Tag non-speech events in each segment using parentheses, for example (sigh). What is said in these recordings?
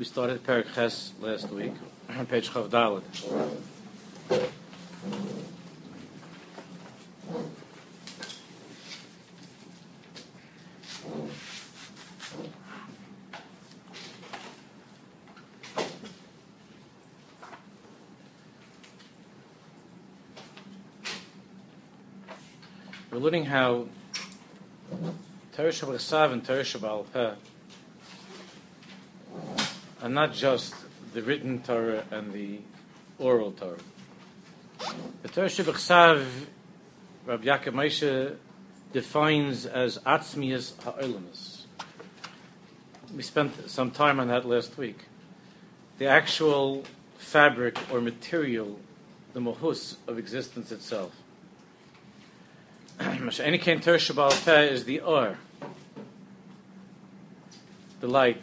We started Perik Ches last week on page Chav Dalet. We're learning how Torah Shabbat and Torah Shabbat Are not just the written Torah and the oral Torah. The Torah Shabbat Rabbi Yaakov Moshe defines as Atzmias Ha'olamus. We spent some time on that last week. The actual fabric or material, the mohus of existence itself. (clears throat) Kain Torah is the or, the light.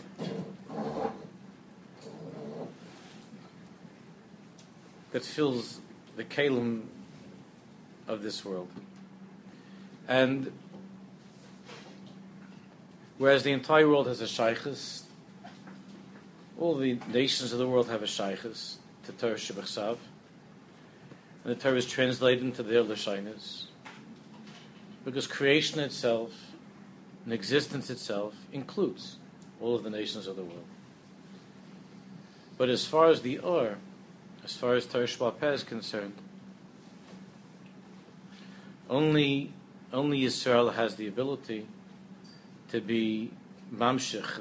That fills the kalim of this world. And whereas the entire world has a shaykhis, all the nations of the world have a shaykhis to Torah Shabbat and the Torah is translated into their Lashinas because creation itself and existence itself includes all of the nations of the world. But as far as the Or, as far as Torah Peh is concerned, only only Israel has the ability to be mamshich,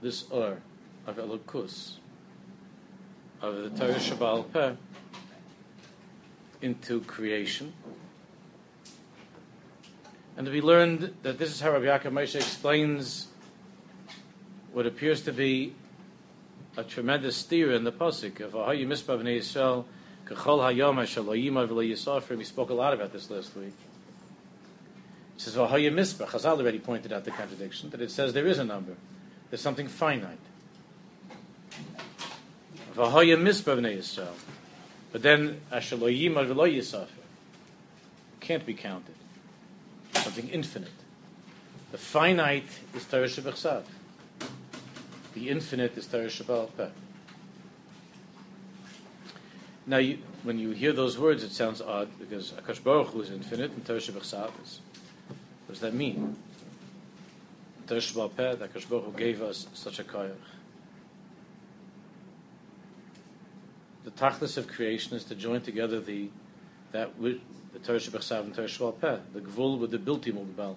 this Or of Elokus, of the Torah Peh, into creation. And we learned that this is how Rabbi Yaakov Moshe explains what appears to be a tremendous steer in the pasuk of Ahayu Mispa Bnei Yisrael Kachol Hayom Hashaloyima V'Lo Yisafrim. We spoke a lot about this last week. It says Ahayu Mispa. Chazal already pointed out the contradiction that it says there is a number. There's something finite. V'Ahayu Mispa Bnei Yisrael. But then Hashaloyima V'Lo Yisafrim can't be counted something infinite. The finite is Torah Shabbat The infinite is Torah Shabbat Now, you, when you hear those words, it sounds odd because Akash Baruch Hu is infinite and Torah Shabbat is. What does that mean? Torah Shabbat Akash Baruch Hu gave us such a koyach. The tachlis of creation is to join together the that the Torah Shabbat and Torah Shabbat the Gvul with the Bilti Mugbal.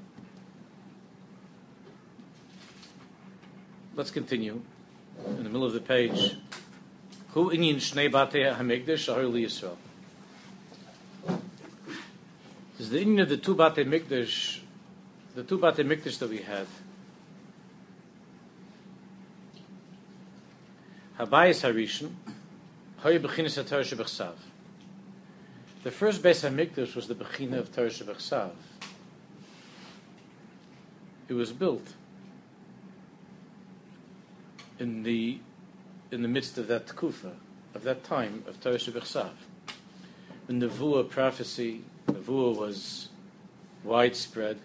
Let's continue. In the middle of the page, Hu inyin shnei batei hamikdash ahar li Yisrael. Is the inyan of the two batei mikdash, the two batei mikdash that we had. Habayis Harishan, Hoy Bechinis HaTorah Shabbat the first Beis Hamikdash was the Bechina of Torah Shabbat It was built in the in the midst of that kufa, of that time of Torah Shabbat The Nevuah prophecy, Nevuah was widespread,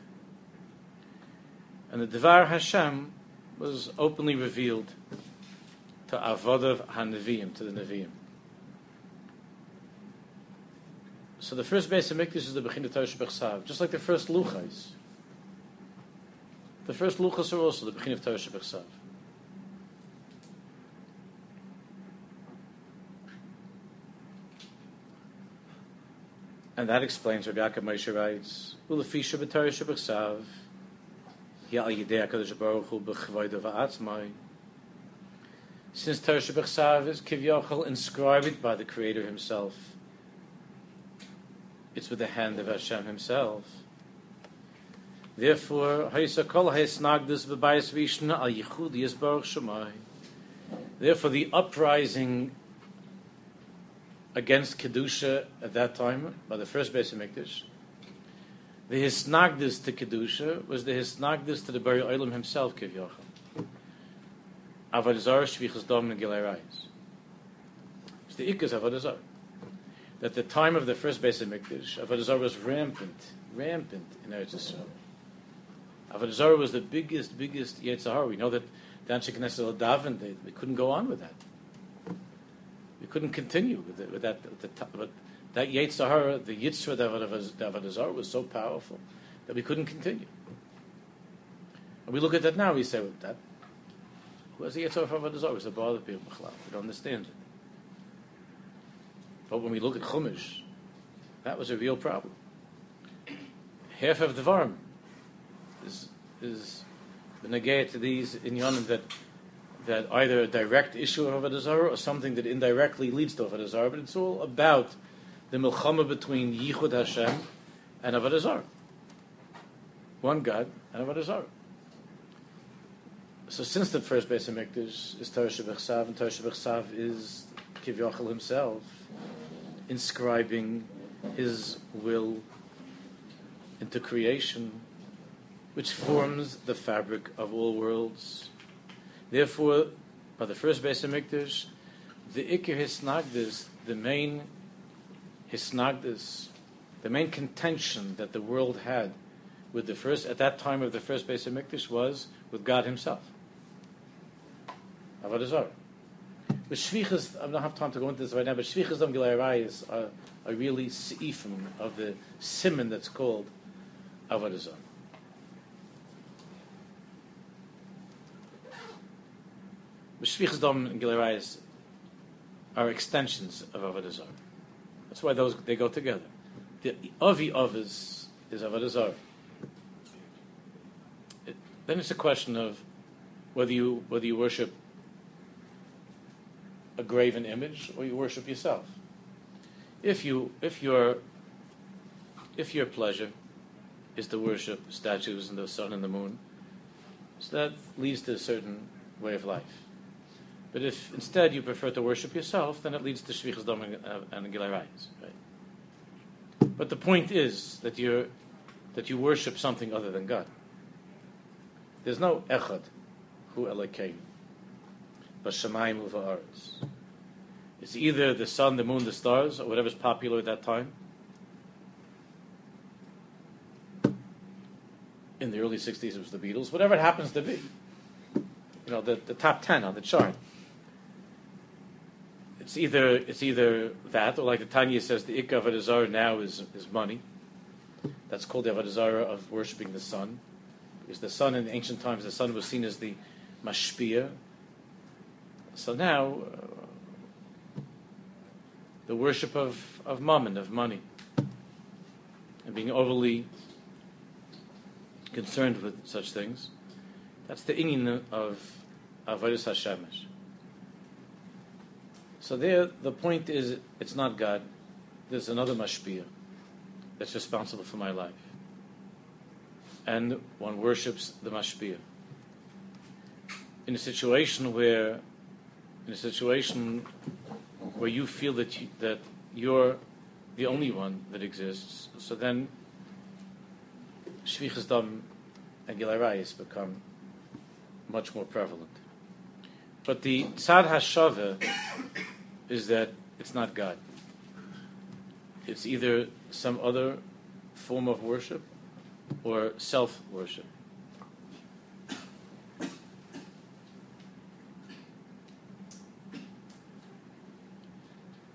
and the Devar Hashem was openly revealed to Avodav HaNeviim, to the Neviim. So the first Beis of Mikdash is the Bechin Torah Shebechsav, just like the first Luchas. The first Luchas are also the Bechin of Torah Shebechsav. And that explains Rabbi Yaakov Moshe writes, Ulefisha b'Torah al HaKadosh Baruch Hu since Torah Shebechsav is Kivyachal inscribed by the Creator Himself, it's with the hand of Hashem Himself. Therefore, Therefore, the uprising against kedusha at that time by the first Beis of Mikdash, the hisnagdus to kedusha was the hisnagdus to the Bari Olam himself, Kivyachim. Avodah shvichas dom and gilei It's the ikas avodah that the time of the first Beis of Mikdash, was rampant, rampant in Eretz Yisrael. Avodah Zarah was the biggest, biggest Yetzirah. We know that Danshik Knesset Daven, they, we couldn't go on with that. We couldn't continue with, it, with that. With the, but that Yetzirah, the Yitzhak Avodah was so powerful that we couldn't continue. And we look at that now, we say, that, who has the Avodah Zarah? It's a bother people, we don't understand it. But when we look at Chumash, that was a real problem. Half of the Varm is, is the negate to these inyanim that that either a direct issue of Avodah Zarah or something that indirectly leads to Avodah Zarah, but it's all about the milchama between Yichud Hashem and Avodah Zarah. One God and Avodah Zarah. So since the first Beis of Mikdash is Torah Shabbat and Torah Shabbat is Kivyachal himself inscribing his will into creation, which forms the fabric of all worlds. Therefore, by the first Beis of Mikdash, the Iker Hisnagdis, the main Hisnagdis, the main contention that the world had with the first, at that time of the first Beis of Mikdash, was with God Himself. Avodah. The shvichas, I don't have time to go into this right now, but shvichas dam gilayarayis are, are really seifim of the simon that's called Avodah Zarah. Shvichas Dom and Gilarayas are extensions of Avodah Zarah. That's why those they go together. The Avi Avos is Avodah Zarah. It, then it's a question of whether you whether you worship a graven image or you worship yourself. If you if your if your pleasure is to worship statues and the sun and the moon, so that leads to a certain way of life. But if instead you prefer to worship yourself, then it leads to shvichas dom and, uh, and right? But the point is that you that you worship something other than God. There's no echad hu elokein, but shemayim uva'aretz. It's either the sun, the moon, the stars, or whatever's popular at that time. In the early 60s, it was the Beatles. Whatever it happens to be. You know, the, the top 10 on the chart it's either it's either that, or like the Tanya says, the ikka of now is is money. That's called the avodah of worshiping the sun, because the sun in ancient times the sun was seen as the mashpia. So now, uh, the worship of of mammon of money, and being overly concerned with such things, that's the inyan of avodah Hashemesh. So there, the point is, it's not God. There's another mashpia that's responsible for my life. And one worships the mashpia. In a situation where, in a situation where you feel that you, that you're the only one that exists, so then shvichas dam and gilarayis become much more prevalent. But the tzad hashava is that it's not God. It's either some other form of worship or self worship.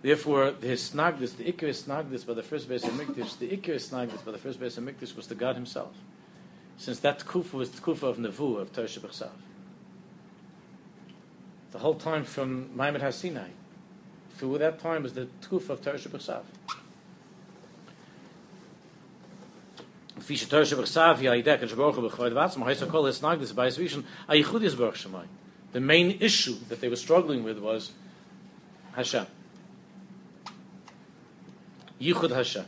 Therefore, the Hisnagdis, the Ikar Hisnagdis by the first Beis of Mikdash, the Ikar Hisnagdis by the first Beis of Mikdash was the God Himself. Since that Kufa was the Kufa of Nevu, of Tersha The whole time from Maimed HaSinai, through that time was the Tuf of Torah Shabbat Shemai. The main issue that they were struggling with was Hashem. Yichud Hashem.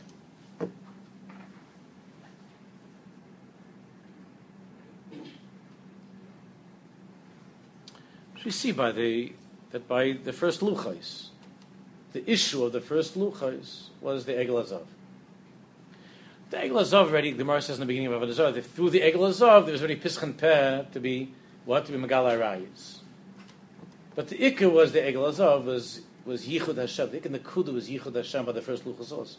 We see by the that by the first luchais the issue of the first luchas was the Egel Azav. The Egel Azav already, the Gemara says in the beginning of Avodah that through the Egel Azav there was already Pischan Peh to be, what? To be Megal Arayis. But the Ikka was the Egel Azav, was, was Yichud Hashem. The Ikka and the Kudu was Yichud Hashem by the first luchas also.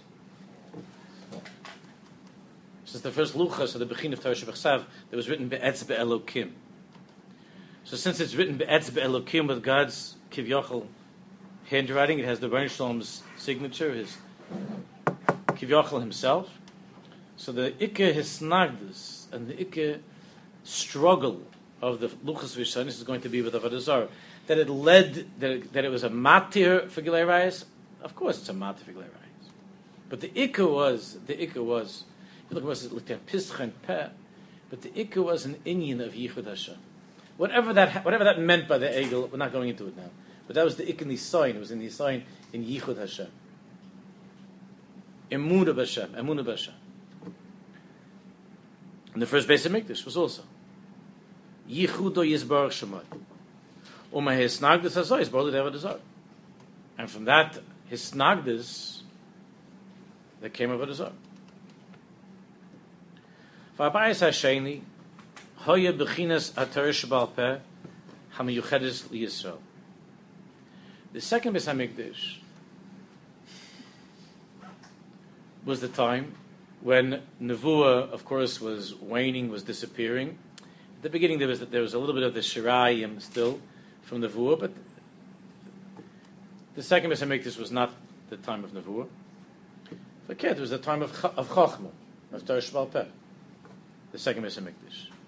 Since the first luchas of the Bechin of Torah Shabbat that was written Be'etz Be'elokim. So since it's written Be'etz Be'elokim with God's Kivyochel handwriting, it has the Ren Shalom's signature, his Kivyochel himself. So the Ikke Hisnagdus and the Ikke struggle of the Luchas Rishonis is going to be with Avodah Zarah. That it led, that it, that it was a matir for Gilei Rayas, of course it's a matir for Gilei Rayas. But the Ikke was, the Ikke was, you look at it, Pischem Peh, but the Ikke was an Inyan of Yichud Hashem. Whatever that, whatever that meant by the Egel, we're not going into it now. But that was the Ik in the sign, it was in the sign in Yichud Hashem. Emunah Hashem, Emunah Hashem. And the first Beis of Mikdash was also Yichudo Yisbarach Shemai. Uma Hisnagdus Hazoy is Borlid Eva Dezar. And from that Hisnagdus, that came over Dezar. V'abayis Hasheni, Hoya Bechinas Atar Shabal Peh, Hamiyuchedes Liyisrael. The second Beis was the time when Nevuah, of course, was waning, was disappearing. At the beginning, there was there was a little bit of the Shirayim still from Nevuah, but the second Beis was not the time of Nevuah. But it was the time of of of Torah Peh, the second Beis.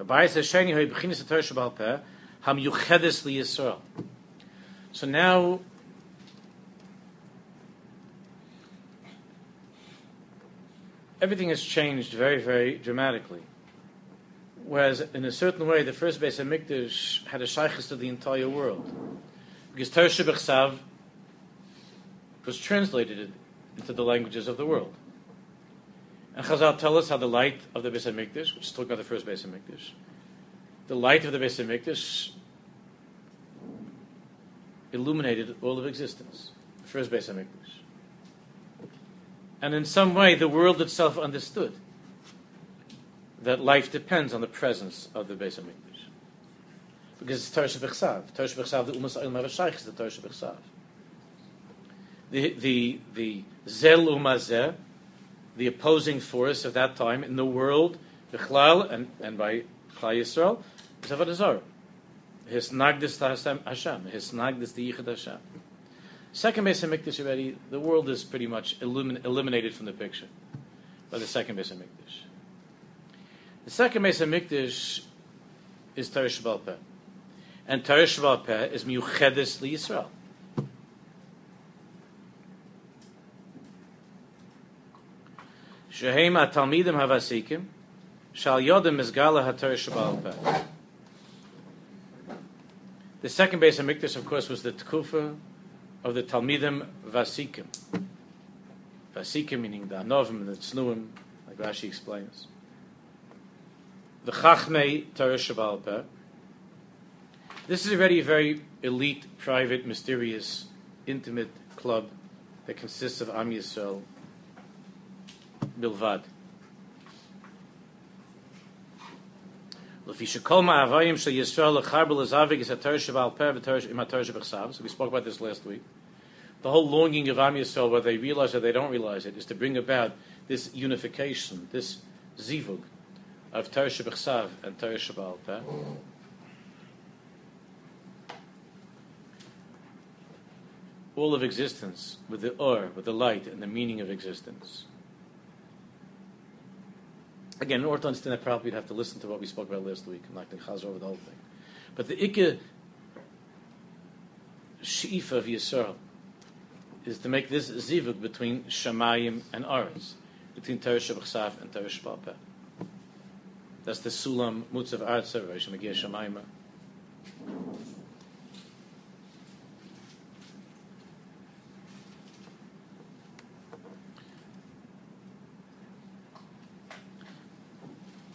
Says, "Sheni hoy b'chinas Torah Peh, ham yuchedes li Yisrael." So now, everything has changed very, very dramatically. Whereas, in a certain way, the first Beis Hamikdash had a shaykhis to the entire world, because Torah Shebechsav was translated into the languages of the world. And Chazal tell us how the light of the Beis Hamikdash, which is talking about the first Beis Hamikdash, the light of the Beis Hamikdash illuminated all of existence. The first Beis Hamikdash. And in some way, the world itself understood that life depends on the presence of the Beis Hamikdash. Because it's Torah Shebechsav. Torah Shebechsav, the Umas Mavashayich is the Torah. The, the, the Zel Umazeh, the opposing force at that time in the world, Bechlal, and, and by Klal Yisrael, is. His nagdis to Hashem. His nagdis to Yichud Hashem. Second Beis Hamikdash already, the world is pretty much illumin- eliminated from the picture by the second Beis Hamikdash. The second Beis Hamikdash is Torah Shebal Peh. And Shebal Peh is Miuchedes Li Yisrael. Shehem Talmidim Havasikim Shal Yodim Mizgala HaTorah Shebal The second Beis of Hamikdash, of course, was the Tkufa of the Talmidim Vasikim. Vasikim meaning the Anovim and the Tznuim, like Rashi explains. The Chachmei Torah Shabal Peh. This is already a very elite, private, mysterious, intimate club that consists of Am Yisrael, Bilvad. So we spoke about this last week. The whole longing of Am Yisrael, whether they realize or they don't realize it, is to bring about this unification, this zivug of Torah Shebechsav and Torah Shebal Peh. All of existence with the or, with the light and the meaning of existence. Again, in order to understand that properly, you'd have to listen to what we spoke about last week. I'm not going to chazar over the whole thing. But the Ikke Shifa of Yisrael is to make this zivug between Shemayim and Aretz, between Torah Shabbat and Torah Shabbat. That's the Sulam Mutzav Aretz Shemayim.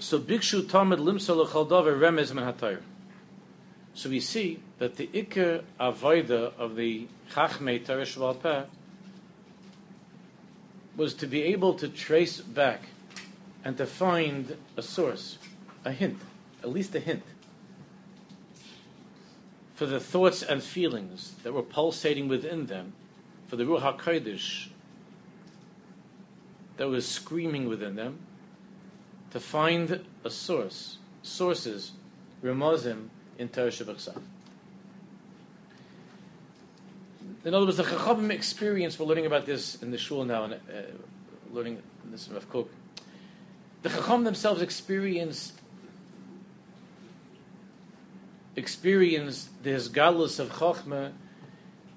So Bikshu Talmud Limsa Lechaldavar Remez Men So we see that the Iker Avoida of the Chachmei Teresh was to be able to trace back and to find a source, a hint, at least a hint, for the thoughts and feelings that were pulsating within them, for the Ruach HaKodesh that was screaming within them to find a source, sources, remozim in Torah Shabbat In other words, the Chachamim experience, we're learning about this in the shul now, and uh, learning this in Rav Kook. The Chacham themselves experienced experienced this galus of Chachma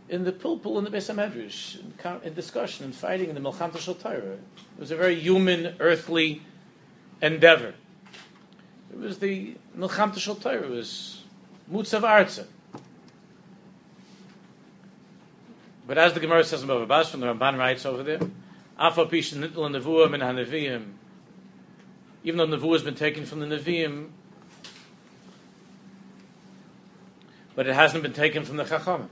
in the pulpul in the Beis Hamedrash, in, in discussion and fighting in the Melcham Shal Torah. It was a very human, earthly endeavor. It was the Melcham Shal Torah. It was Mutzav Arza. But as the Gemara says in Bava Basra, the Ramban writes over there, Afa Pishin Nitl Nevuah Min HaNeviim, even though Nevuah has been taken from the Nevi'im, but it hasn't been taken from the Chachamim.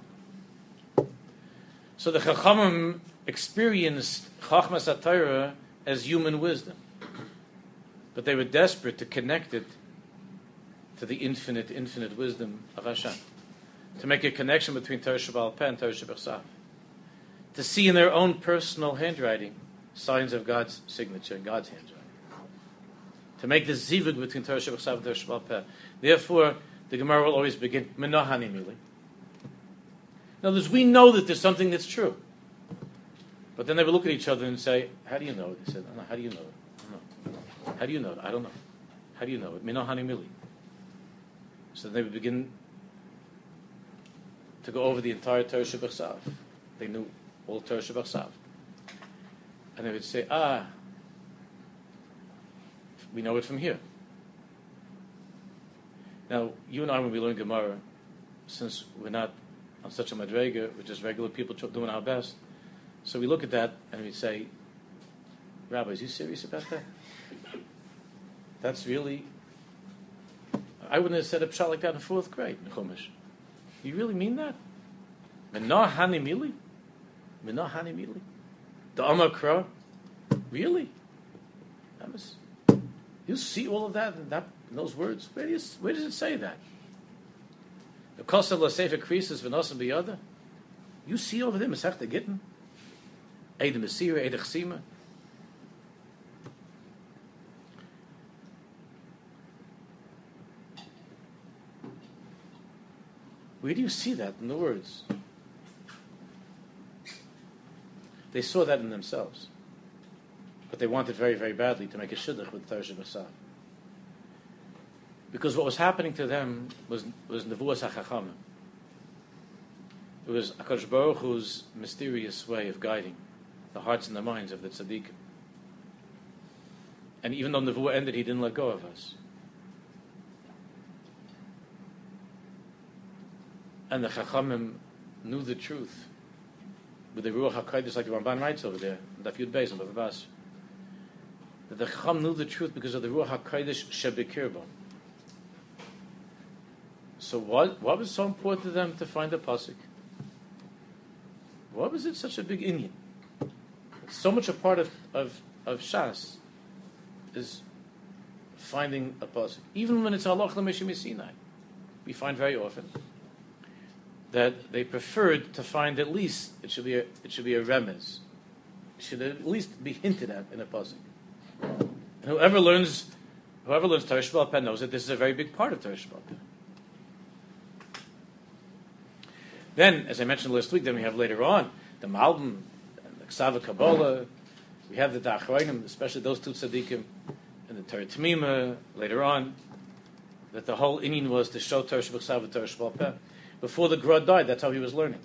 So the Chachamim experienced Chachmas HaTorah as human wisdom, but they were desperate to connect it to the infinite, infinite wisdom of Hashem, to make a connection between Torah Shabbat and Torah Shabbat to see in their own personal handwriting signs of God's signature, God's handwriting. To make the zivug between Torah Shabbat and Torah Shabbat. Therefore, the Gemara will always begin, Menahani Mili. In other words, we know that there's something that's true. But then they would look at each other and say, How do you know? They said, How do you know. How do you know it? I don't know. How do you know it? Menahani Mili. So they would begin to go over the entire Torah Shabbat They knew all Torah Shabbat And they would say, ah, we know it from here. Now, you and I, when we learn Gemara, since we're not on such a madrega, we're just regular people doing our best, so we look at that and we say, Rabbi, is you serious about that? That's really. I wouldn't have said a pshat like that in fourth grade in Chumash. You really mean that? Menah hani mili? Minahani Mili. The Amakra. Really? That you see all of that in, that in those words? Where, do you, where does it say that? The Kosav Lasefa Krisis Venosim Biyada. You see over there Masechta Gittin? Eid Mesira, Eid Chsima. Where do you see that in the words? They saw that in themselves. But they wanted very, very badly to make a shidduch with Torah Shabbat Because what was happening to them was, was Nevuas HaChachamim. It was HaKadosh Baruch Hu's mysterious way of guiding the hearts and the minds of the tzaddikim. And even though Nevuah ended, he didn't let go of us. And the Chachamim knew the truth with the Ruach HaKodesh, like the Ramban writes over there, Daf Yud Beis, Bava Bas, that the Chacham knew the truth because of the Ruach HaKodesh Shebekirba. So what, what was so important to them to find the Pasuk? What was it such a big inyan? So much a part of, of, of Shas is finding a Pasuk. Even when it's Allah Sinai, we find very often that they preferred to find at least it should be a, it should be a remez. It should at least be hinted at in a pasuk. And whoever learns whoever learns Torah Shabbat knows that this is a very big part of Torah Shabbat Then, as I mentioned last week, then we have later on the Malbim, the Ksava Kabbalah, we have the Dachroinim, especially those two tzaddikim, and the Torah Tamima later on, that the whole inyan was to show Torah Shabbat and Torah Shabbat before the Gra died, that's how he was learning.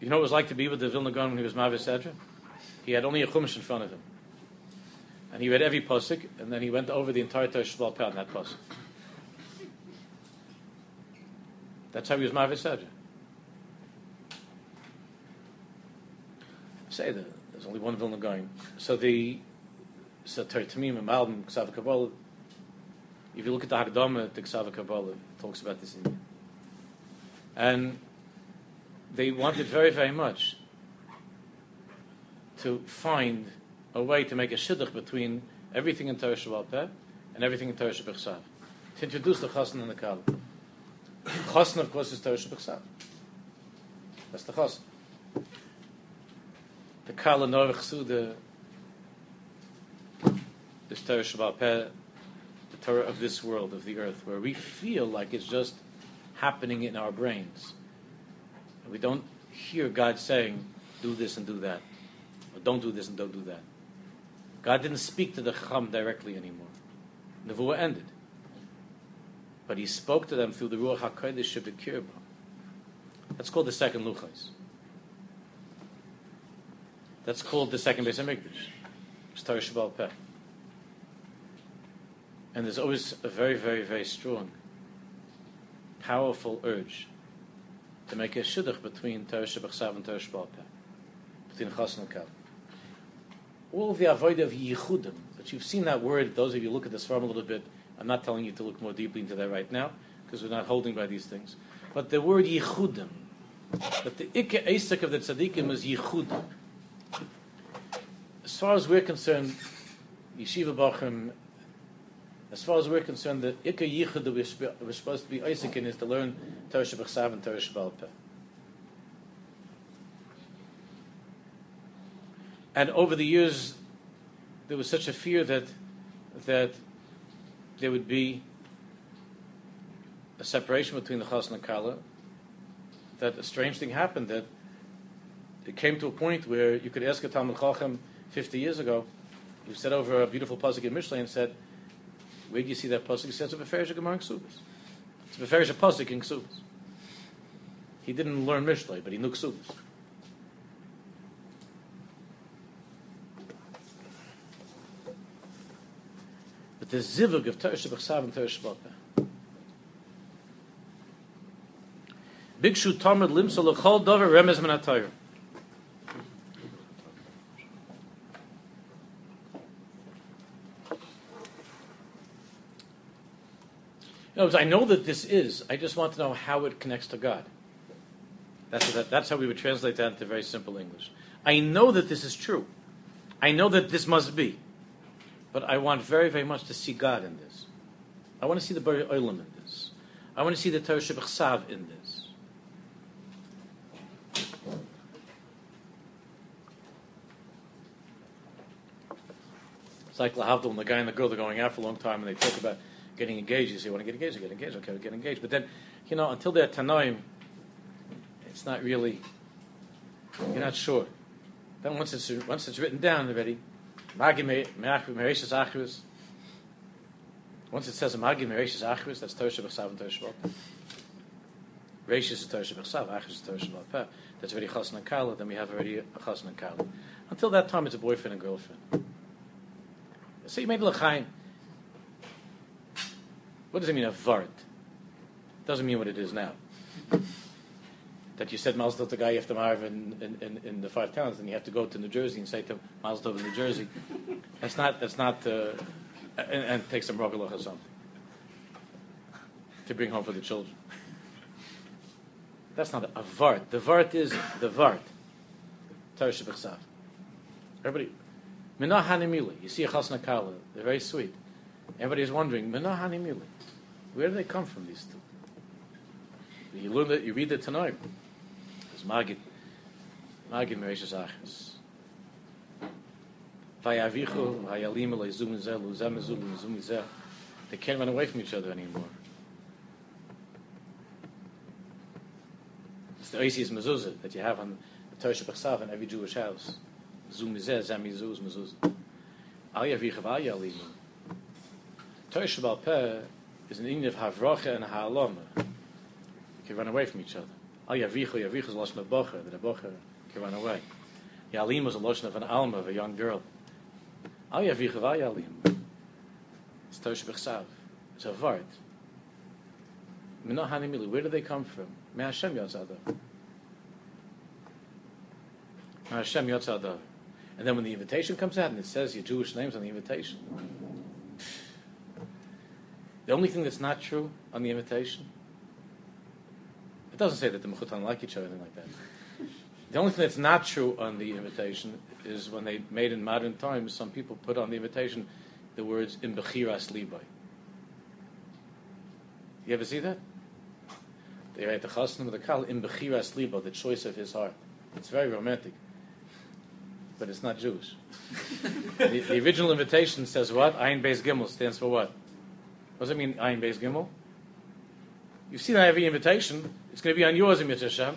You know what it was like to be with the Vilna Gaon when he was Mavis Sedra? He had only a Chumash in front of him. And he read every posik, and then he went over the entire Torah Shval Peh that posik. That's how he was Mavis Sedra. Say that there's only one Vilna Gaon. So the so Torah Tamim and Malbim, Ksav Kabbalah, if you look at the Hagdama, the Ksava Kabbalah talks about this And they wanted very, very much to find a way to make a shidduch between everything in Torah Shabbat and everything in Torah Shabbat To introduce the Chasna and the Kala. Chasna, of course, is Torah Shabbat That's the Chasna. the Kala Norach Suda, this Torah Shabbat Torah of this world, of the earth, where we feel like it's just happening in our brains. We don't hear God saying, do this and do that, or don't do this and don't do that. God didn't speak to the Chacham directly anymore. Nevuah ended. But he spoke to them through the Ruach HaKodesh Shebekirba. That's called the second Luchais. That's called the second Beis HaMikdash. It's Torah Shabbal Peh. And there's always a very, very, very strong, powerful urge to make a shidduch between Torah Shabbat and Torah Shabbal Between Chas and Kal. All the avoid of yichudim, but you've seen that word, those of you look at this farm a little bit, I'm not telling you to look more deeply into that right now, because we're not holding by these things. But the word yichudim, that the ikke esek of the tzaddikim is yichudim. As far as we're concerned, yeshiva bachim, as far as we're concerned, the ikke yichud that we're, we're supposed to be esek in is to learn Torah Shabbat and Torah Shabbat. And over the years, there was such a fear that that there would be a separation between the Chas and the Kala, that a strange thing happened that it came to a point where you could ask a Talmud Chacham 50 years ago, who said over a beautiful pasuk in Mishlei and said, where do you see that pasuk? He says, a Beferish Gemara in Ksubas. It's a Beferish pasuk in Ksubas. He didn't learn Mishlei, but he knew Ksubas. But the zivug of Torah Shabbat and Torah Shabbat Bigshu Talmud Limsa L'chol Dover Remez Min Words, I know that this is. I just want to know how it connects to God. That's, that, that's how we would translate that into very simple English. I know that this is true. I know that this must be. But I want very, very much to see God in this. I want to see the Bari Olam in this. I want to see the Torah Shabbat in this. It's like Lahavdil and the guy and the girl, they're going out for a long time and they talk about getting engaged. You say, you want to get engaged? I get engaged. Okay, we get engaged. But then, you know, until they're Tanoim, it's not really, you're not sure. Then once it's, once it's written down already, once it says Magi Mereshis Achris, that's Torah Shabbat and Shabbat. Reshis is Torah Shabbat Achris is Torah Shabbat That's already Chassan and Kala, then we have already a Chassan and Kala. Until that time, it's a boyfriend and girlfriend. So you made L'chaim. What does it mean, a? It doesn't mean what it is now. That you said Mazel Tov to guy after Marv in, in, in, the five towns, and you have to go to New Jersey and say to Mazel Tov in New Jersey. That's not, that's not, uh, and, and take some rogalach or something to bring home for the children. That's not a, a vart. The vart is the vart. Everybody, Minah Hanimili. You see a Chasna Kala. They're very sweet. Everybody's wondering, Minah Hanimili. Where do they come from, these two? You learn that, you read the Tanakh. It's Magid. Magid Mereshus Achas. Vayavichu, Vayalim, Lezum Zeh, Luzem Zul, Luzum Zeh. They can't run away from each other anymore. It's the Oisius mezuzah that you have on the Torah Shabbat in every Jewish house. Zum Zeh, Zem Mezuz, Mezuzah. Al Yavichu, Vayalim. Torah Peh is an union of Havracha and Ha'alama. You can run away from each other. Al Yavichu, Yavichu is a Lashon of Bocher, that a Bocher can run away. Yalim is a Lashon of an Alma, of a young girl. Al Yavichu, Vayalim. It's Torah Shabbat It's a Vart. Minah Where do they come from? Me Hashem Yotzada. Me Hashem Yotzada. And then when the invitation comes out and it says your Jewish names on the invitation, the only thing that's not true on the invitation, it doesn't say that the Mechutan like each other, anything like that. The only thing that's not true on the invitation is when they made in modern times, some people put on the invitation the words in Bechiras Libai. You ever see that? They write the chasna of the kal in bechiras libo, the choice of his heart. It's very romantic. but it's not Jewish. (laughs) the, the original invitation says what? Ayin Beis Gimel stands for what? What does it mean, Ayin Beis Gimel? You've seen every invitation. It's going to be on yours, Emir Hashem.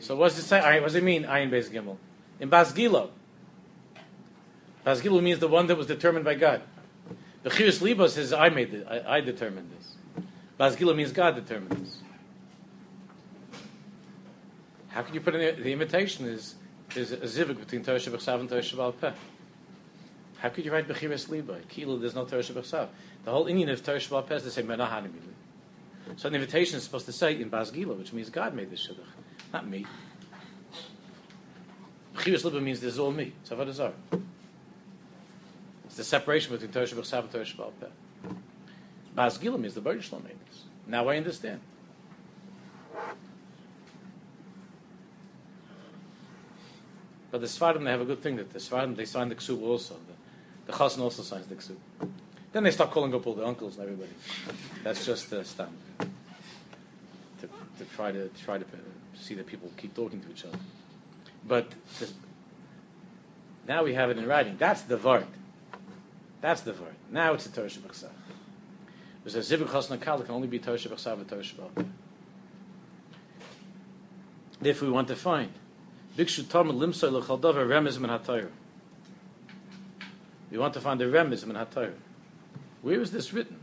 So what does it say? What does it mean, Ayin Beis Gimel? In Bas Gilo. Bas Gilo means the one that was determined by God. The Chiris Liba says, I made it, I, I determined this. Bas Gilo means God determined this. How can you put in the, the invitation is there's a zivik between Torah Shabbat and Torah Shabbat. How could you write Bechiras Liba? Kilo, there's no Torah Shabbat The whole inyan of Torah Shabbat is to say Menahani So an invitation is supposed to say in Bas Gila, which means God made this shidduch, not me. Bechiras Liba means this is all me. Is? It's the separation between Torah Shabbat and Torah Shabbat Peh. Bas Gila means the Baruch made this. Now I understand. But the Svardim, they have a good thing that the Svardim, they sign the Ksub also. The, the also signs the Ksub. Then they start calling up all the uncles and everybody. That's just the standard. To, to try to try to see that people keep talking to each other. But now we have it in writing. That's the Vart. That's the Vart. Now it's a Torah Shabbat Because a Zivik Chasna Kal can only be Torah Shabbat and Torah. If we want to find Bikshu Talmud Limsoy L'Chaldavar Remez Min HaTorah. We want to find the Remez Min HaTorah. Where is this written?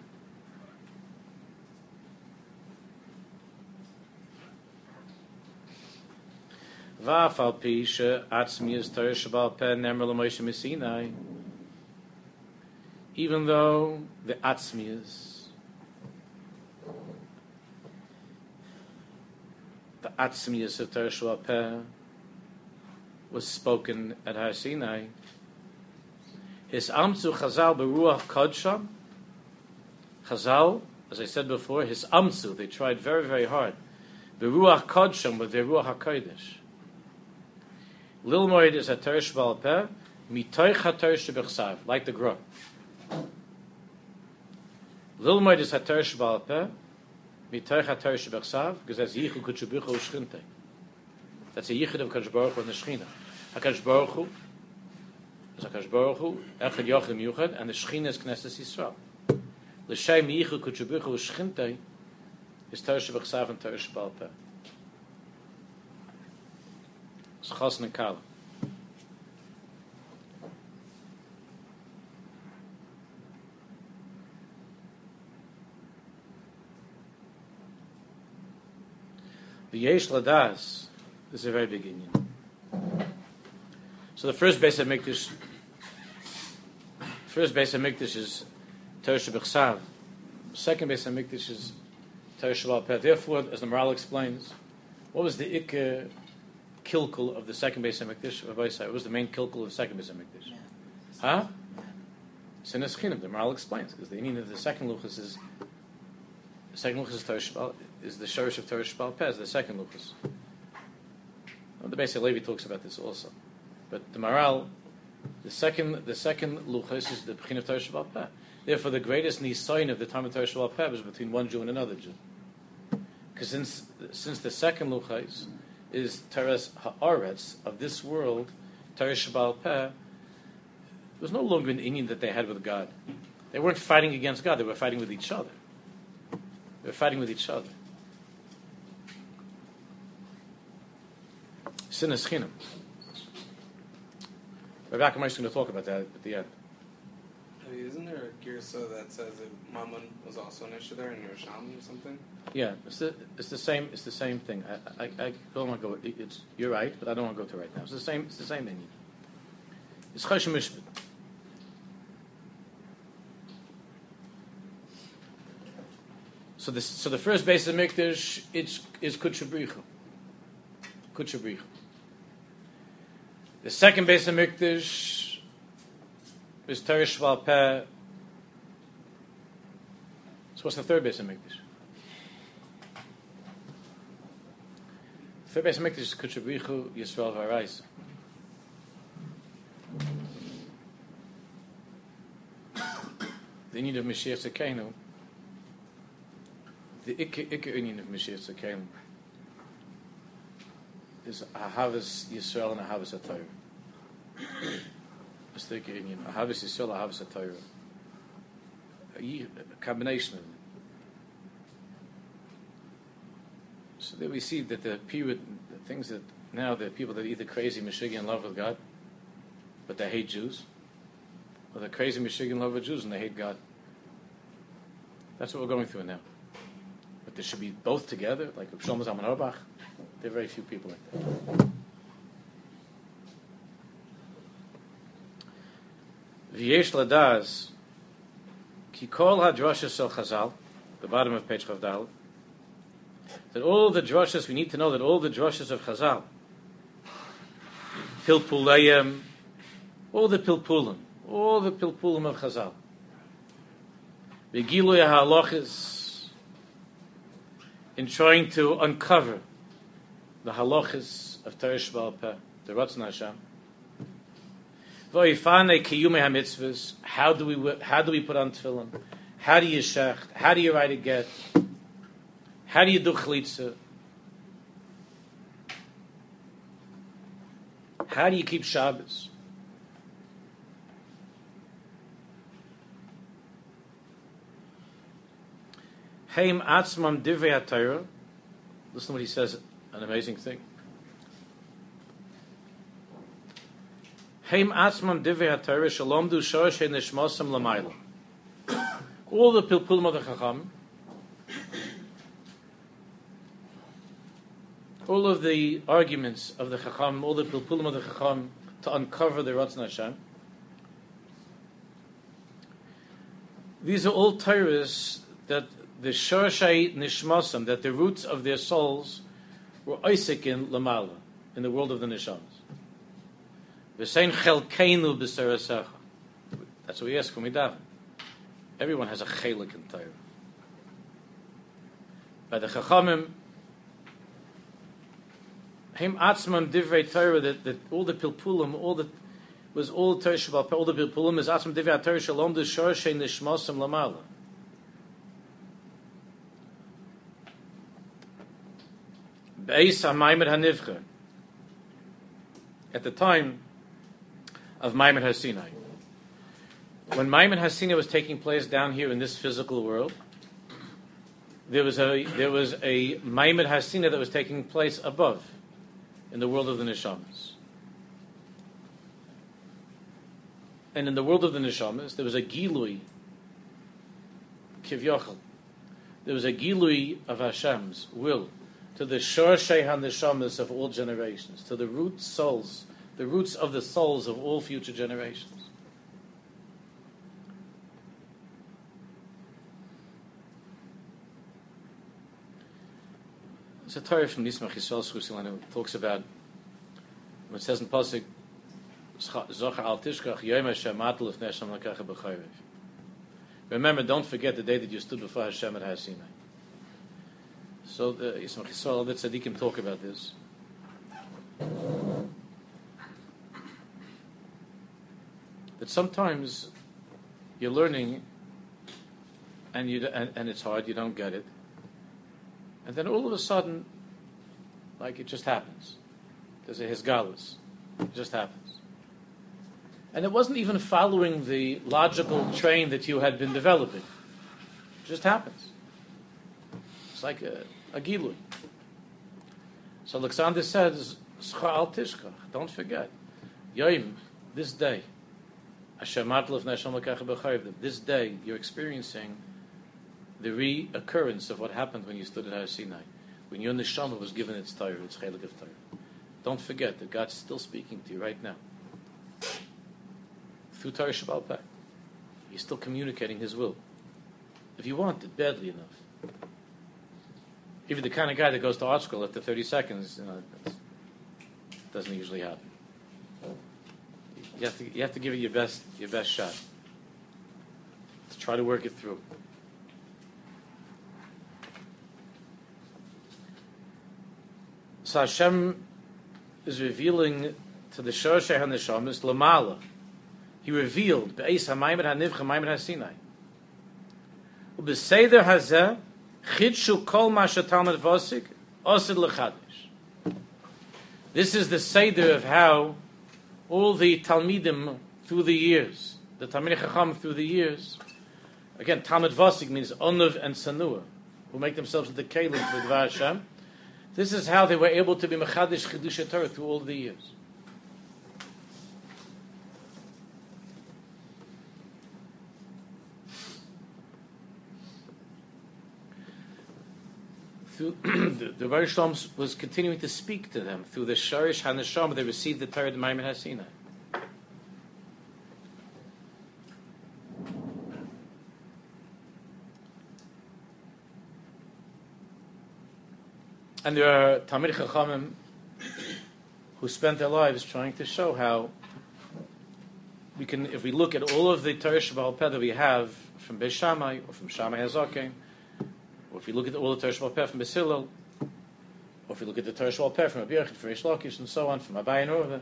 Even though the atzmiyas, the atzmiyas of Torah Peh was spoken at Har Sinai. His amtzu chazal beruach kodsham. Chazal, as I said before, his amtzu, they tried very, very hard. Beruach kodsham with their ruach hakodesh. Lil moed is a teresh balpeh, mitoich ha-teresh bechsav, like the Gra. Lil moed is a teresh balpeh, mitoich ha-teresh bechsav, because that's yichu kutshubichu u'shchinte. That's a yichud of Kadosh Baruch Hu and the Shechina. HaKadosh Baruch Hu is HaKadosh Baruch Hu, Echad Yochim Yuchad, and the Shechina is Knesset Yisrael. L'shem yichud kutshubichu u'shchinte is Torah Shabbat and Torah Shabbat. It's Chosn and Kala. The Yesh Ladas is a very big union. So the first Beis of Mikdash, first Beis of Mikdash is Torah Shabbat Second Beis of Mikdash is Torah Shabbat. Therefore, as the Maharal explains, what was the ik kilkul of the second Beis of Mikdash? What was the main kilkul of the second Beis of Mikdash? Yeah. Huh? Sinas Chinim. The Maharal explains because the meaning of the second luchas is the second luchas is Torah is the shorish of Torah Shabbat Peh, the second luchas. Well, the Beis HaLevi talks about this also, but the Maharal, the second the second luchas is the Bechin of Torah Shabbat Peh. Therefore, the greatest nisayin of the time of Torah Shabbat Peh is between one Jew and another Jew. Because since since the second luchas is Teres Haaretz of this world, Torah Shabbat Peh, there was no longer an inyan that they had with God. They weren't fighting against God; they were fighting with each other. They were fighting with each other. Sin Sinas Chinam. Rabbi Akamai is going to talk about that at the end. Isn't there a girsa that says that Mammon was also an issue there in Yerushalmi or something? Yeah, it's the, it's the same. It's the same thing. I, I, I don't want to go. It's you're right, but I don't want to go to right now. It's the same. It's the same thing. It's Mishpat. So this, so the first Beis of Mikdash it's is Kutchabricha. Kutchabricha. The second Beis of Mikdash is Teresh Peh. So what's the third Beis of Mikdash? Third Beis of Mikdash is Kutchabrichu Yisrael Varais. The union of Mashiach Tzekenu, the Ikke union of Mashiach Tzekenu, is Ahavas Yisrael and Ahavas HaTorah. Let's take it in you. Ahavis Yisrael, Ahavis HaTorah. A combination of it. So there we see that the period, the things that now the people that are either crazy Meshuggah in love with God, but they hate Jews, or they're crazy Meshuggah in love with Jews and they hate God. That's what we're going through now. But there should be both together, like Shlomo Zalman. There are very few people like that. V'yesh ladaz ki kol hadrashas shel Chazal, the bottom of page Chavdal, that all the drushes we need to know that all the drushes of Chazal, pilpulayim, all the pilpulim, all the pilpulim of Chazal, v'giluy halachas, in trying to uncover the halachas of Teresh Baal Peh, the Ratzon Hashem. How do we how do we put on tefillin? How do you shecht? How do you write a get? How do you do chalitza? How do you keep Shabbos? Heim atzmam divrei. Listen to what he says, an amazing thing. Heim atzmam divrei HaTorah shalom du shorshei nishmosam lamayla. All the pilpulim of the Chacham, all of the arguments of the Chacham, all the pilpulim of the Chacham to uncover the Ratzon Hashem, these are all Torahs that the Shorshei Nishmasam, that the roots of their souls were Isaac in Lamala, in the world of the Nishamas. That's what we ask when we daven. Everyone has a chelik in Torah. By the Chachamim, Him atzman divrei Torah, that, all the pilpulim, all the was all Torah Shabbat, all the pilpulim is atzman divrei Torah shalom the shorshei nishmasam lamala. Beis HaMaimed HaNivcha. At the time of Maimon HaSinai. When Maimon HaSinai was taking place down here in this physical world, there was a there was a Maimon HaSinai that was taking place above, in the world of the Neshamas. And in the world of the Neshamas, there was a Gilui, Kivyochel. There was a Gilui of Hashem's will to the Shorshei HaNeshamas of all generations, to the root souls, the roots of the souls of all future generations. It's a Torah from Yismach Yisrael Schusilanu talks about when it says in Pasuk. Remember, don't forget the day that you stood before Hashem at Har Sinai. So the Yismach Yisrael, the tzaddikim talk about this. That sometimes you're learning and you and, and it's hard, you don't get it, and then all of a sudden, like it just happens. There's a hisgalus. It just happens. And it wasn't even following the logical train that you had been developing. It just happens. It's like a, a gilui. So Alexander says. Don't forget, Yoim, this day, Hashem atlav neshama kacha b'chayv. This day, you're experiencing the reoccurrence of what happened when you stood at Har Sinai, when your neshama was given its Torah, its chelik of Torah. Don't forget that God's still speaking to you right now through Torah Sheb'al Peh. He's still communicating His will. If you want it badly enough. Even the kind of guy that goes to art school after 30 seconds, you know, doesn't usually happen. You have to, you have to give it your best, your best shot. To try to work it through. So Hashem is revealing to the Shoshei HaNeshamas Lamala. He revealed Be'ez HaMaimed HaNivcha Maimed HaSinai. Ubeseder Hazeh Chidshu Kol Masha Talmud Vosik Osid Lechadish. This is the Seder of how all the Talmidim through the years, the Talmidei Chacham through the years, again, Talmud Vasik means Onav and Sanua, who make themselves into Kalim for Dvar Hashem. This is how they were able to be Mechadish Chidusha Torah through all the years. Through (clears throat) the, the Rosh was continuing to speak to them through the Sharish Hanasham. They received the Torah, the Maimon Hasina. And there are Talmid Chachamim who spent their lives trying to show how we can, if we look at all of the Torah Shabbat that we have from Beis Shammai or from Shammai Hazaken, or if you look at all the Torah from Beis Hillel, or if you look at the Torah Shabbat from Rabbi Yechid, from Rish Lakish, and so on, from Abai and Orva,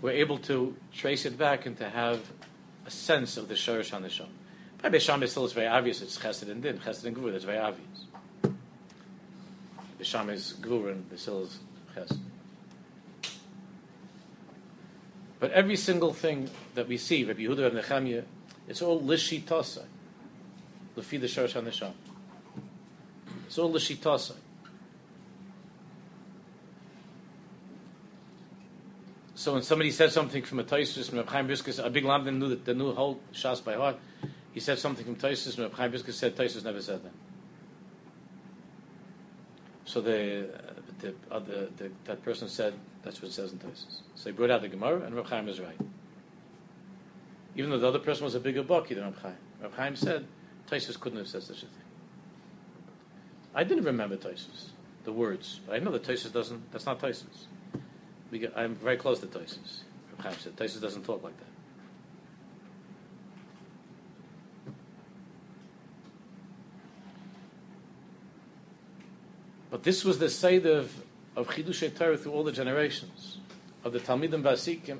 we're able to trace it back and to have a sense of the Shorish HaNisham. By Beis Basilil, it's very obvious, it's Chesed and Din, Chesed and Gvur, that's very obvious. Beis is Gvur and Beis Hillel is Chesed. But every single thing that we see, Rabbi Yehuda and Nechemia, it's all Lishi Tosai, Lefi the Shorish HaNisham. It's all the shitasa. So when somebody said something from a Taisus from Chaim Briskus, a big lamb knew that the new whole Shas by heart. He said something from Taisus from Chaim Briskus said Taisus never said that. So the, uh, the, other, the, that person said that's what it says in Taisus. So he brought out the Gemara, and Reb Chaim is right. Even though the other person was a bigger bucky than Reb Chaim, Reb Chaim said Taisus couldn't have said such a thing. I didn't remember Tosis, the words. But I know that Tosis doesn't, that's not Tosis. I'm very close to Tosis. Tosis doesn't talk like that. But this was the side of, of Chidush Torah through all the generations, of the Talmidim Basikim,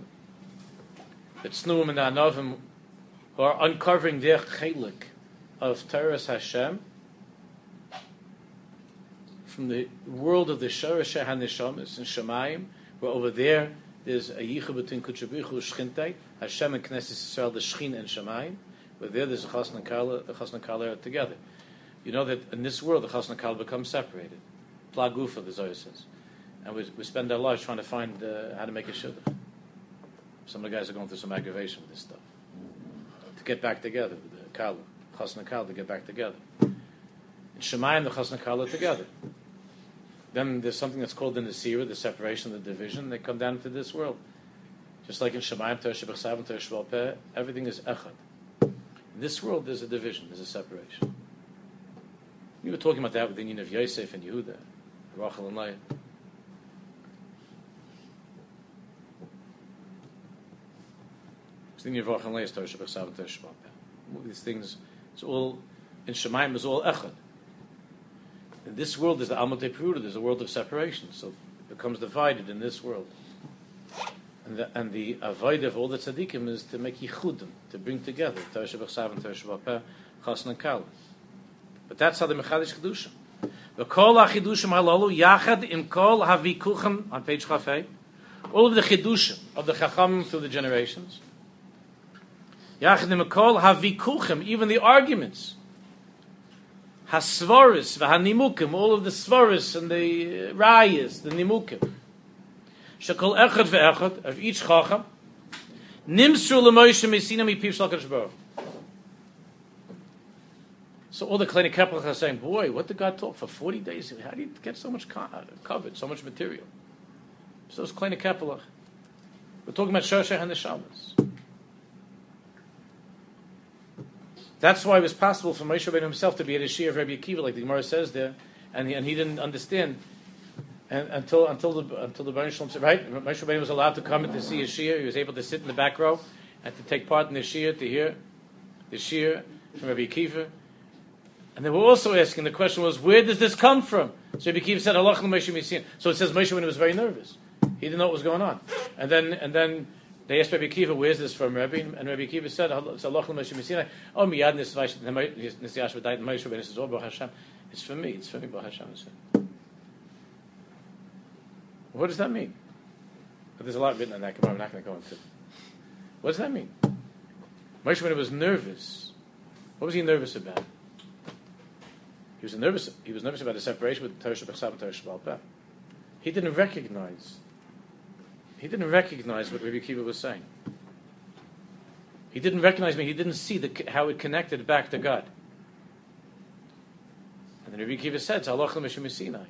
the Tznuim and the Anavim, who are uncovering their chelik of Torah Hashem, from the world of the Shorish HaNeshamas and Shemayim, where over there there's a yichud between Kutchabichu and Shchintei, Hashem and Knesset Yisrael, the Shchin and Shemayim, where there there's a Chasna Kala, the Chasna Kala are together. You know that in this world the Chasna Kala becomes separated. Plagufa, the Zohar says. And we, we spend our lives trying to find uh, how to make a shidduch. Some of the guys are going through some aggravation with this stuff. To get back together, the Kala, Chasna Kala, to get back together. In Shemayim, the Chasna Kala together. Then there's something that's called the Nasira, the separation, the division. They come down to this world. Just like in Shemayim, Teresh B'chsav, and Teresh everything is Echad. In this world, there's a division, there's a separation. We were talking about that with the union of Yosef and Yehuda, Rachel and Leah. These things, it's all, in Shemayim, is all Echad. In this world, there's the Amate Peruda, there's a world of separation, so it becomes divided in this world. And the, and the avoid of all the tzaddikim is to make yichudim, to bring together Torah Shabbat and Torah Shabbat Chasna and Kal. But that's how the Mechadish Kedusha. The Kol HaChidushim Halalu Yachad Im Kol HaVikuchim on page Chafei. All of the Chidushim of the Chacham through the generations. Yachad Im Kol HaVikuchim, even the arguments hasvaris v'hanimukim, all of the svaris and the rayas, the nimukim. Shekol echad ve'echad of each chacham nimsru l'moishe mesina mi piv shal So all the Kleine Kepler are saying, boy, what did God talk for 40 days? How do you get so much uh, covered, so much material? So it's Kleine Kepler. We're talking about Shoshech and the Shabbos. That's why it was possible for Moshe Rabbeinu himself to be at a shir of Rabbi Akiva, like the Gemara says there, and he, and he didn't understand and, until until the until the Baruch Shalom said, right? Moshe Rabbeinu was allowed to come in to see a shir. He was able to sit in the back row and to take part in the shir to hear the shir from Rabbi Akiva. And they were also asking the question was, where does this come from? So Rabbi Akiva said, "Allah Moshe So it says Moshe Rabbeinu was very nervous. He didn't know what was going on, and then and then they asked Rabbi Akiva, where's this from, Rabbi? And Rabbi Akiva said, it's oh, Rabbeinu oh, for me. It's for me, Baruch Hashem. What does that mean? There's a lot written on that. I'm not going to go into. What does that mean? Moshe he was nervous, what was he nervous about? He was nervous. He was nervous about the separation with Torah Shabbat and Torah Shabbat. He didn't recognize. He didn't recognize what Rabbi Akiva was saying. He didn't recognize me. He didn't see the, how it connected back to God. And then Rabbi Akiva said, "Tzalach l'mishim Sinai."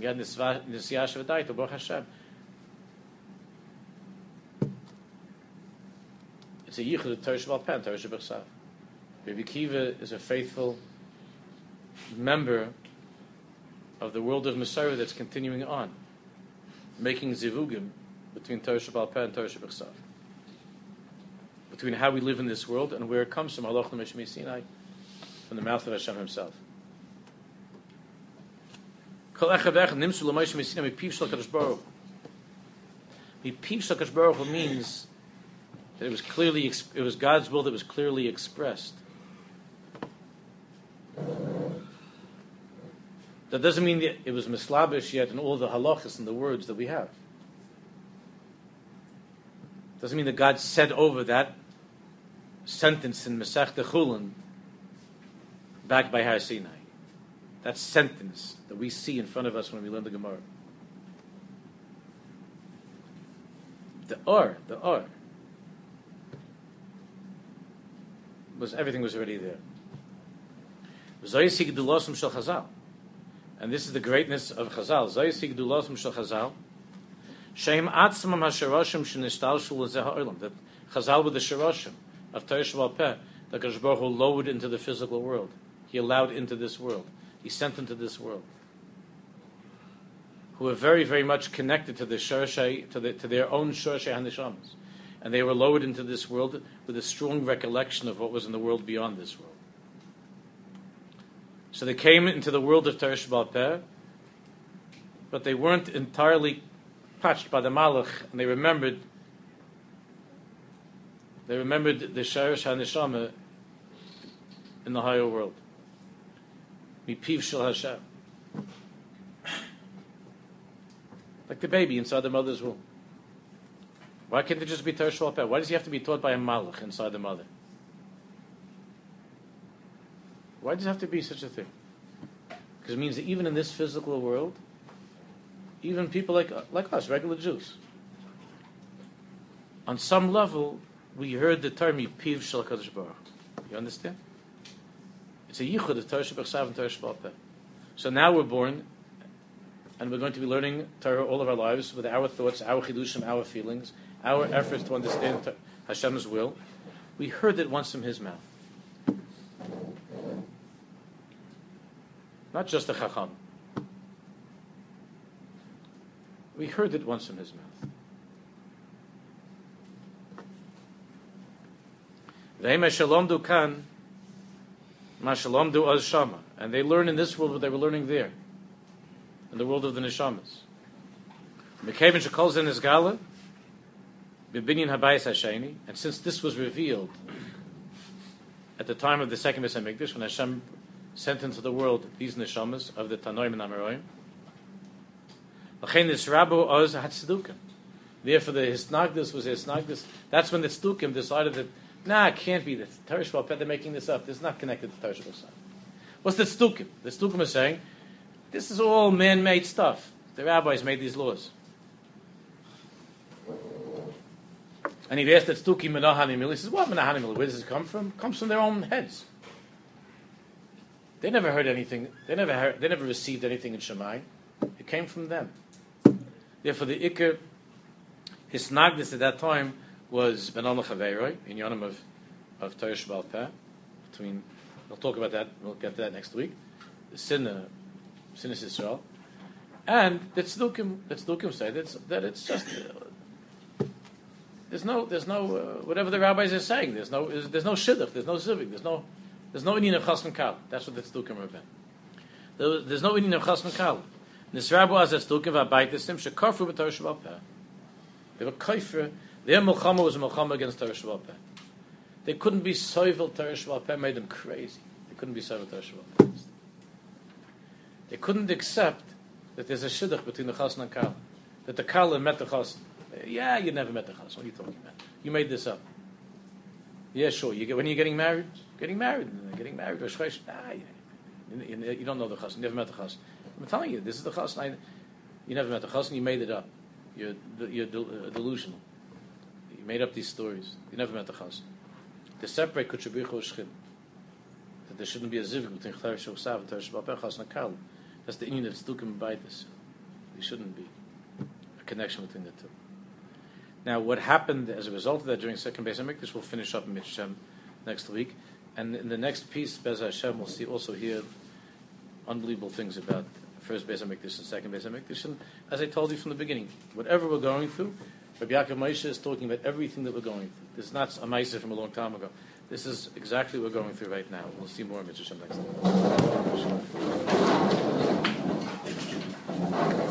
It's a yichud of Torah Shabbat Pen, Torah Shabbat Rabbi Akiva is a faithful member of the world of Messiah that's continuing on, making zivugim between Torah Shabbat and Torah Shabbat between how we live in this world and where it comes from, Allah Sinai, from the mouth of Hashem Himself. means that it was clearly it was God's will that was clearly expressed. That doesn't mean that it was mislabish yet in all the halachas and the words that we have. Doesn't mean that God said over that sentence in Masech Chulin backed by Har Sinai. That sentence that we see in front of us when we learn the Gemara. The Or, the Or, was everything was already there. And this is the greatness of Chazal. Zayisig dulosim shel Chazal. Shem atzmam hasharoshim shenishtalshu. That Chazal with the sharoshim of Sheb'al Peh, that Kadosh Baruch lowered into the physical world. He allowed into this world. He sent into this world. Who are very, very much connected to the Shorshei, to, the, to their own Shorshei HaNishamas. And they were lowered into this world with a strong recollection of what was in the world beyond this world. So they came into the world of Sheb'al Peh, but they weren't entirely touched by the Malach, and they remembered they remembered the Sharish HaNeshama in the higher world. Mipiv Hashem. Like the baby inside the mother's womb. Why can't it just be Torah Why does he have to be taught by a Malach inside the mother? Why does it have to be such a thing? Because it means that even in this physical world, even people like, like us, regular Jews, on some level, we heard the term Yipiv Shel Kadosh Baruch. You understand? It's a yichud of Torah Shabbat and Torah Shabbat So now we're born, and we're going to be learning Torah all of our lives with our thoughts, our chidushim, our feelings, our efforts to understand Hashem's will. We heard it once from His mouth. Not just a chacham. We heard it once from His mouth. And they learn in this world what they were learning there, in the world of the neshamas. Mekevin shekol zen is gala, bibinyan habayis hasheni. And since this was revealed at the time of the second Beis Hamikdash, when Hashem sent into the world these neshamas of the Tanoim and Amoraim, Therefore, the hisnagdus was hisnagdus. That's when the Tzdukim decided that Nah, it can't be this. Torah Shabbat, they're making this up. This is not connected to Shabbat. What's the Tzdukim? The Tzdukim is saying, this is all man-made stuff. The rabbis made these laws. And he asked that Tzdukim Menahanimil. He says, what Menahanimil? Where does it come from? It comes from their own heads. They never heard anything. They never heard, they never received anything in Shemai. It came from them. Therefore, the Iker, his Nagdis at that time was Ben Chaveroi in Yonim of, of Torah Sheb'al Peh. Between, we'll talk about that, we'll get to that next week. Sinna, Sinna Israel. And the Tzdukim, the Tzdukim say that it's, that it's just, there's no, there's no, uh, whatever the rabbis are saying, there's no, there's, there's no shidduch, there's no zivik, there's no, there's no Indian of Chasman Kal. That's what the Tzdukim are about. There, there's no Indian of Chasman Kal. Nisrabu az Tzdukim v'abayt esim shekarfu b'Torah Sheb'al Peh. They were kaifer, their Mulchama was a Mulchama against Torah Shabbat They couldn't be Soivel Torah Shabbat made them crazy. They couldn't be Soivel Torah They couldn't accept that there's a shidduch between the Chasna and Kala. That the Kala met the Chasna. Yeah, you never met the chassan. What are you talking about? You made this up. Yeah, sure. You get when you're getting married, getting married, getting married. Ah, you, you, you don't know the chassan. You never met the chassan. I'm telling you, this is the chassan. You never met the chassan. You made it up. You're you're uh, delusional. You made up these stories. You never met the chassan. To separate kuchabichu shchim. That there shouldn't be a zivug between chayv shoksav and teresh chassan akal. That's the union of Tzdukim baitis. There shouldn't be a connection between the two. Now, what happened as a result of that during second Beis Hamikdash, we'll finish up in Mitzvah next week, and in the next piece, Bez Hashem, we'll see also hear unbelievable things about first Beis Hamikdash and second Beis Hamikdash. And as I told you from the beginning, whatever we're going through, Rabbi Yaakov Moshe is talking about everything that we're going through. This is not a Maisa from a long time ago. This is exactly what we're going through right now. We'll see more of Mitzvah next time.